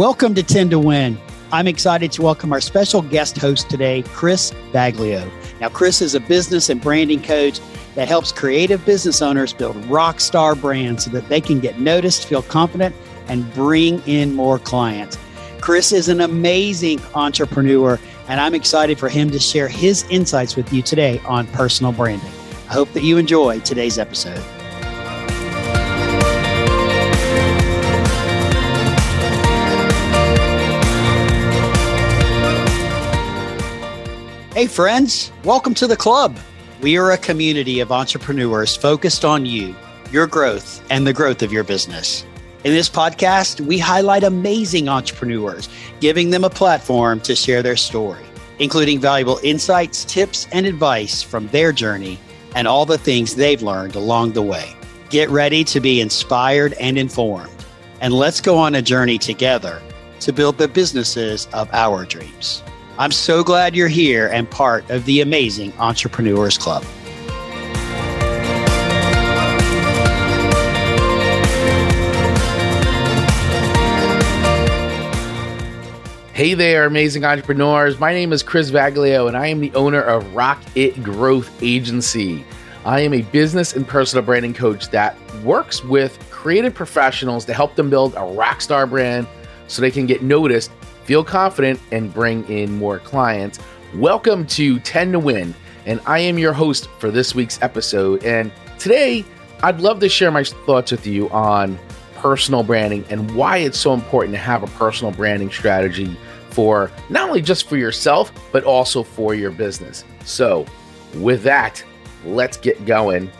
Welcome to 10 to Win. I'm excited to welcome our special guest host today, Chris Vaglio. Now, Chris is a business and branding coach that helps creative business owners build rock star brands so that they can get noticed, feel confident, and bring in more clients. Chris is an amazing entrepreneur, and I'm excited for him to share his insights with you today on personal branding. I hope that you enjoy today's episode. Hey, friends, welcome to the club. We are a community of entrepreneurs focused on you, your growth, and the growth of your business. In this podcast, we highlight amazing entrepreneurs, giving them a platform to share their story, including valuable insights, tips, and advice from their journey and all the things they've learned along the way. Get ready to be inspired and informed, and let's go on a journey together to build the businesses of our dreams. I'm so glad you're here and part of the amazing Entrepreneurs Club. Hey there, amazing entrepreneurs. My name is Chris Vaglio, and I am the owner of Rock It Growth Agency. I am a business and personal branding coach that works with creative professionals to help them build a rock star brand so they can get noticed feel confident, and bring in more clients. Welcome to 10 to Win, and I am your host for this week's episode. And today, I'd love to share my thoughts with you on personal branding and why it's so important to have a personal branding strategy for not only just for yourself, but also for your business. So, with that, let's get going.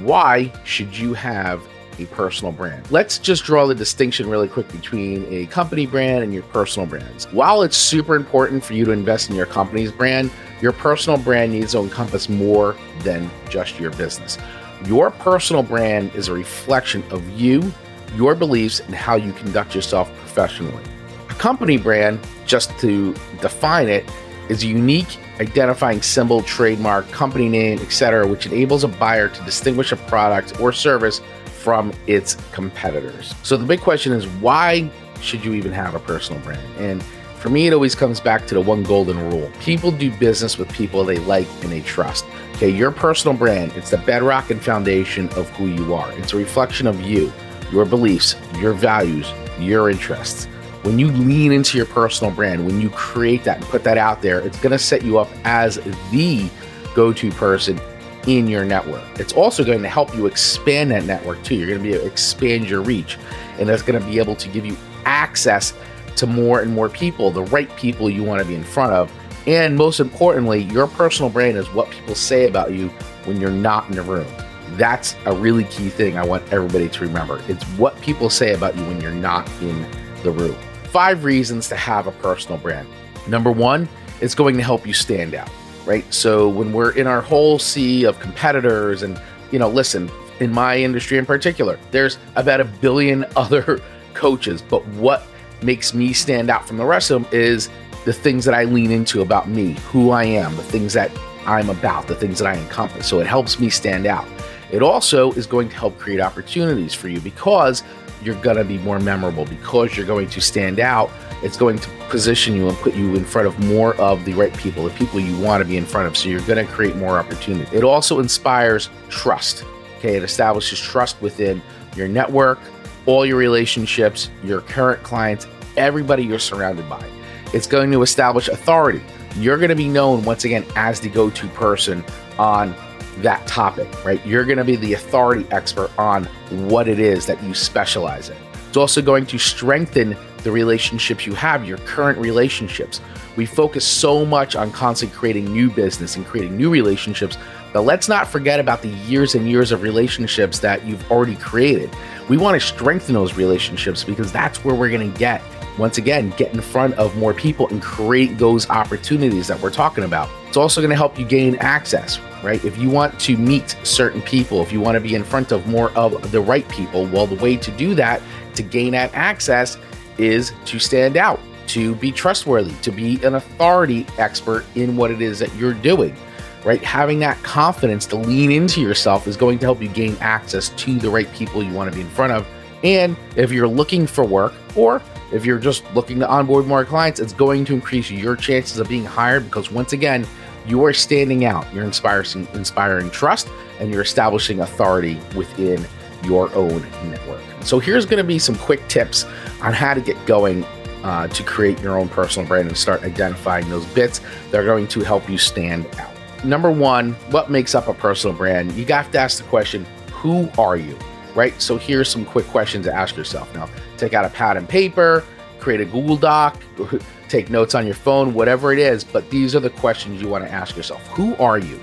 Why should you have a personal brand. Let's just draw the distinction really quick between a company brand and your personal brands. While it's super important for you to invest in your company's brand, your personal brand needs to encompass more than just your business. Your personal brand is a reflection of you, your beliefs, and how you conduct yourself professionally. A company brand, just to define it, is a unique identifying symbol, trademark, company name, etc., which enables a buyer to distinguish a product or service from its competitors. So the big question is why should you even have a personal brand? And for me, it always comes back to the one golden rule people do business with people they like and they trust. Okay, your personal brand, it's the bedrock and foundation of who you are. It's a reflection of you, your beliefs, your values, your interests. When you lean into your personal brand, when you create that and put that out there, it's going to set you up as the go to person in your network. It's also going to help you expand that network too. You're going to be able to expand your reach, and that's going to be able to give you access to more and more people, the right people you want to be in front of. And most importantly, your personal brand is what people say about you when you're not in the room. That's a really key thing I want everybody to remember. It's what people say about you when you're not in the room. Five reasons to have a personal brand. Number one, it's going to help you stand out right? So when we're in our whole sea of competitors, and you know, listen, in my industry in particular, there's about a billion other coaches, but what makes me stand out from the rest of them is the things that I lean into about me, who I am, the things that I'm about, the things that I encompass. So it helps me stand out. It also is going to help create opportunities for you because you're going to be more memorable, because you're going to stand out it's going to position you and put you in front of more of the right people, the people you want to be in front of. So you're going to create more opportunity. It also inspires trust. Okay, it establishes trust within your network, all your relationships, your current clients, everybody you're surrounded by. It's going to establish authority. You're going to be known once again as the go to person on that topic, right? You're going to be the authority expert on what it is that you specialize in. It's also going to strengthen the relationships you have, your current relationships. We focus so much on constantly creating new business and creating new relationships, but let's not forget about the years and years of relationships that you've already created. We want to strengthen those relationships because that's where we're going to get, once again, get in front of more people and create those opportunities that we're talking about. It's also going to help you gain access, right? If you want to meet certain people, if you want to be in front of more of the right people, well, the way to do that, to gain that access, is to stand out, to be trustworthy, to be an authority expert in what it is that you're doing, right? Having that confidence to lean into yourself is going to help you gain access to the right people you want to be in front of. And if you're looking for work or If you're just looking to onboard more clients, it's going to increase your chances of being hired because once again, you are standing out. You're inspiring, inspiring trust and you're establishing authority within your own network. So, here's going to be some quick tips on how to get going uh, to create your own personal brand and start identifying those bits that are going to help you stand out. Number one, what makes up a personal brand? You have to ask the question, who are you? Right? So, here's some quick questions to ask yourself. Now, take out a pad and paper, create a Google Doc, take notes on your phone, whatever it is. But these are the questions you want to ask yourself Who are you?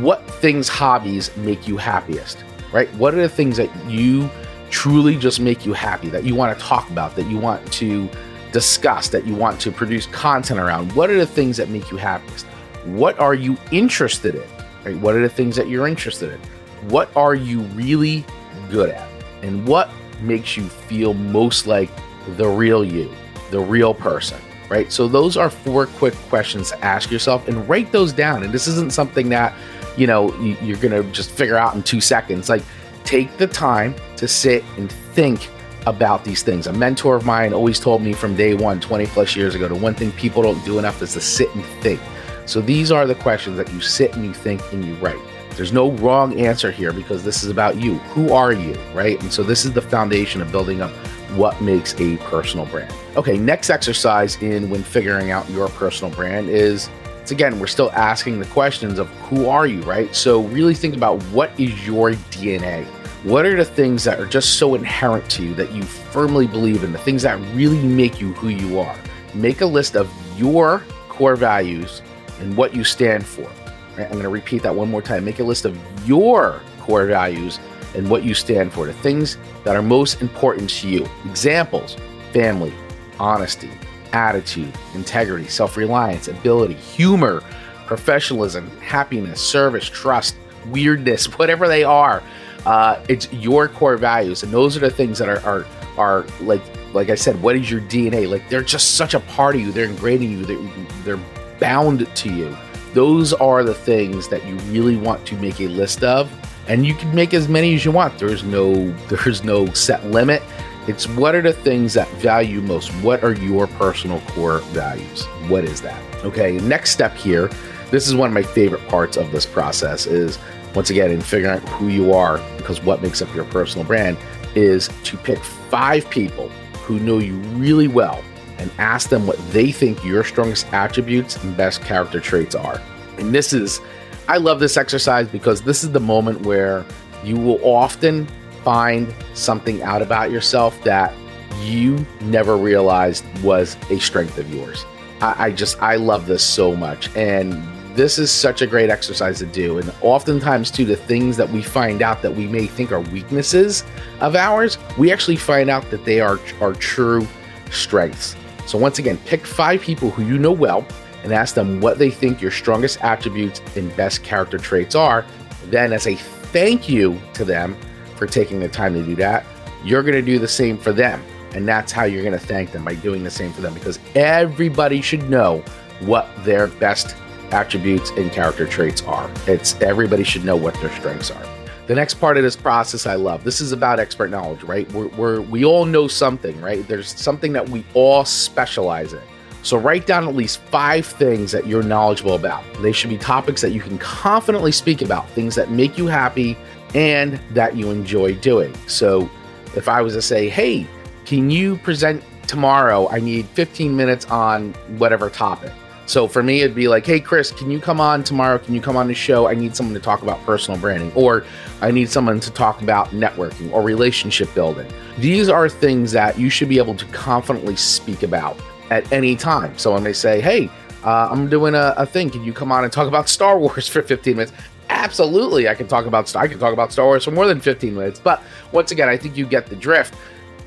What things, hobbies make you happiest? Right? What are the things that you truly just make you happy, that you want to talk about, that you want to discuss, that you want to produce content around? What are the things that make you happiest? What are you interested in? Right? What are the things that you're interested in? What are you really good at? And what makes you feel most like the real you, the real person? Right? So those are four quick questions to ask yourself and write those down. And this isn't something that, you know, you're going to just figure out in 2 seconds. Like take the time to sit and think about these things. A mentor of mine always told me from day one, 20 plus years ago, the one thing people don't do enough is to sit and think. So these are the questions that you sit and you think and you write. There's no wrong answer here because this is about you. Who are you, right? And so this is the foundation of building up what makes a personal brand. Okay, next exercise in when figuring out your personal brand is it's again, we're still asking the questions of who are you, right? So really think about what is your DNA? What are the things that are just so inherent to you that you firmly believe in, the things that really make you who you are? Make a list of your core values and what you stand for. I'm going to repeat that one more time. Make a list of your core values and what you stand for, the things that are most important to you. Examples family, honesty, attitude, integrity, self reliance, ability, humor, professionalism, happiness, service, trust, weirdness, whatever they are uh, it's your core values, and those are the things that are are are like like I said. What is your DNA? Like they're just such a part of you. They're ingrained in you. They're, they're bound to you. Those are the things that you really want to make a list of, and you can make as many as you want. There's no there's no set limit. It's what are the things that value most? What are your personal core values? What is that? Okay, next step here. This is one of my favorite parts of this process is once again, in figuring out who you are, because what makes up your personal brand is to pick five people who know you really well and ask them what they think your strongest attributes and best character traits are. And this is, I love this exercise because this is the moment where you will often find something out about yourself that you never realized was a strength of yours. I, I just, I love this so much. And this is such a great exercise to do. And oftentimes, too, the things that we find out that we may think are weaknesses of ours, we actually find out that they are our true strengths. So, once again, pick five people who you know well and ask them what they think your strongest attributes and best character traits are. Then, as a thank you to them for taking the time to do that, you're going to do the same for them. And that's how you're going to thank them by doing the same for them because everybody should know what their best attributes and character traits are. It's everybody should know what their strengths are. The next part of this process I love. This is about expert knowledge, right? We're, we're, we all know something, right? There's something that we all specialize in. So write down at least five things that you're knowledgeable about. They should be topics that you can confidently speak about, things that make you happy and that you enjoy doing. So if I was to say, hey, can you present tomorrow? I need 15 minutes on whatever topic. So for me, it'd be like, hey, Chris, can you come on tomorrow? Can you come on the show? I need someone to talk about personal branding, or I need someone to talk about networking or relationship building. These are things that you should be able to confidently speak about at any time. So when they say, hey, uh, I'm doing a, a thing, can you come on and talk about Star Wars for 15 minutes? Absolutely, I can talk about I can talk about Star Wars for more than 15 minutes. But once again, I think you get the drift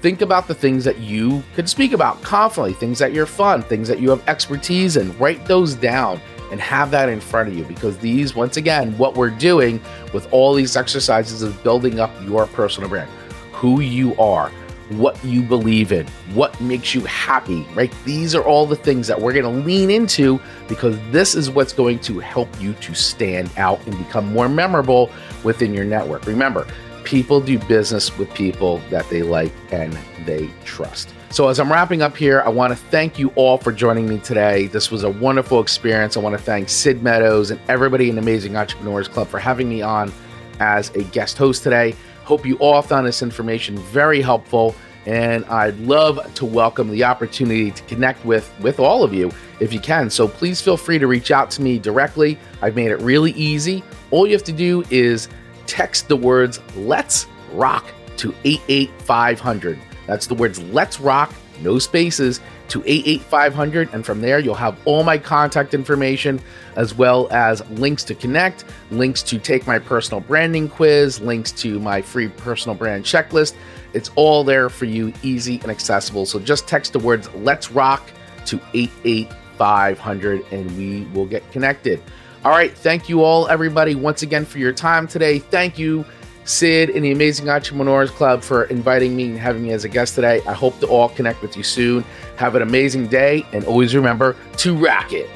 think about the things that you can speak about confidently, things that you're fun, things that you have expertise in. Write those down and have that in front of you because these, once again, what we're doing with all these exercises is building up your personal brand, who you are, what you believe in, what makes you happy, right? These are all the things that we're going to lean into because this is what's going to help you to stand out and become more memorable within your network. Remember, People do business with people that they like and they trust. So, as I'm wrapping up here, I want to thank you all for joining me today. This was a wonderful experience. I want to thank Sid Meadows and everybody in Amazing Entrepreneurs Club for having me on as a guest host today. Hope you all found this information very helpful and I'd love to welcome the opportunity to connect with with all of you if you can. So please feel free to reach out to me directly. I've made it really easy. All you have to do is text the words "Let's Rock" to 88500. That's the words "Let's Rock," no spaces, to 88500 and from there you'll have all my contact information as well as links to connect, links to take my personal branding quiz, links to my free personal brand checklist it's all there for you, easy and accessible. So just text the words Let's Rock to 88500 and we will get connected. All right. Thank you all, everybody, once again for your time today. Thank you, Sid and the Amazing Entrepreneurs Club, for inviting me and having me as a guest today. I hope to all connect with you soon. Have an amazing day and always remember to rock it.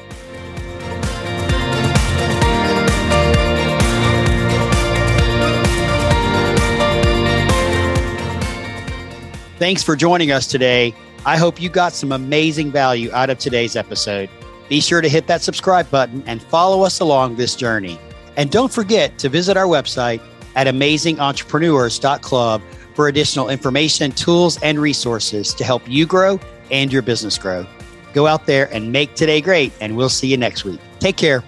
Thanks for joining us today. I hope you got some amazing value out of today's episode. Be sure to hit that subscribe button and follow us along this journey. And don't forget to visit our website at amazingentrepreneurs.club for additional information, tools, and resources to help you grow and your business grow. Go out there and make today great, and we'll see you next week. Take care.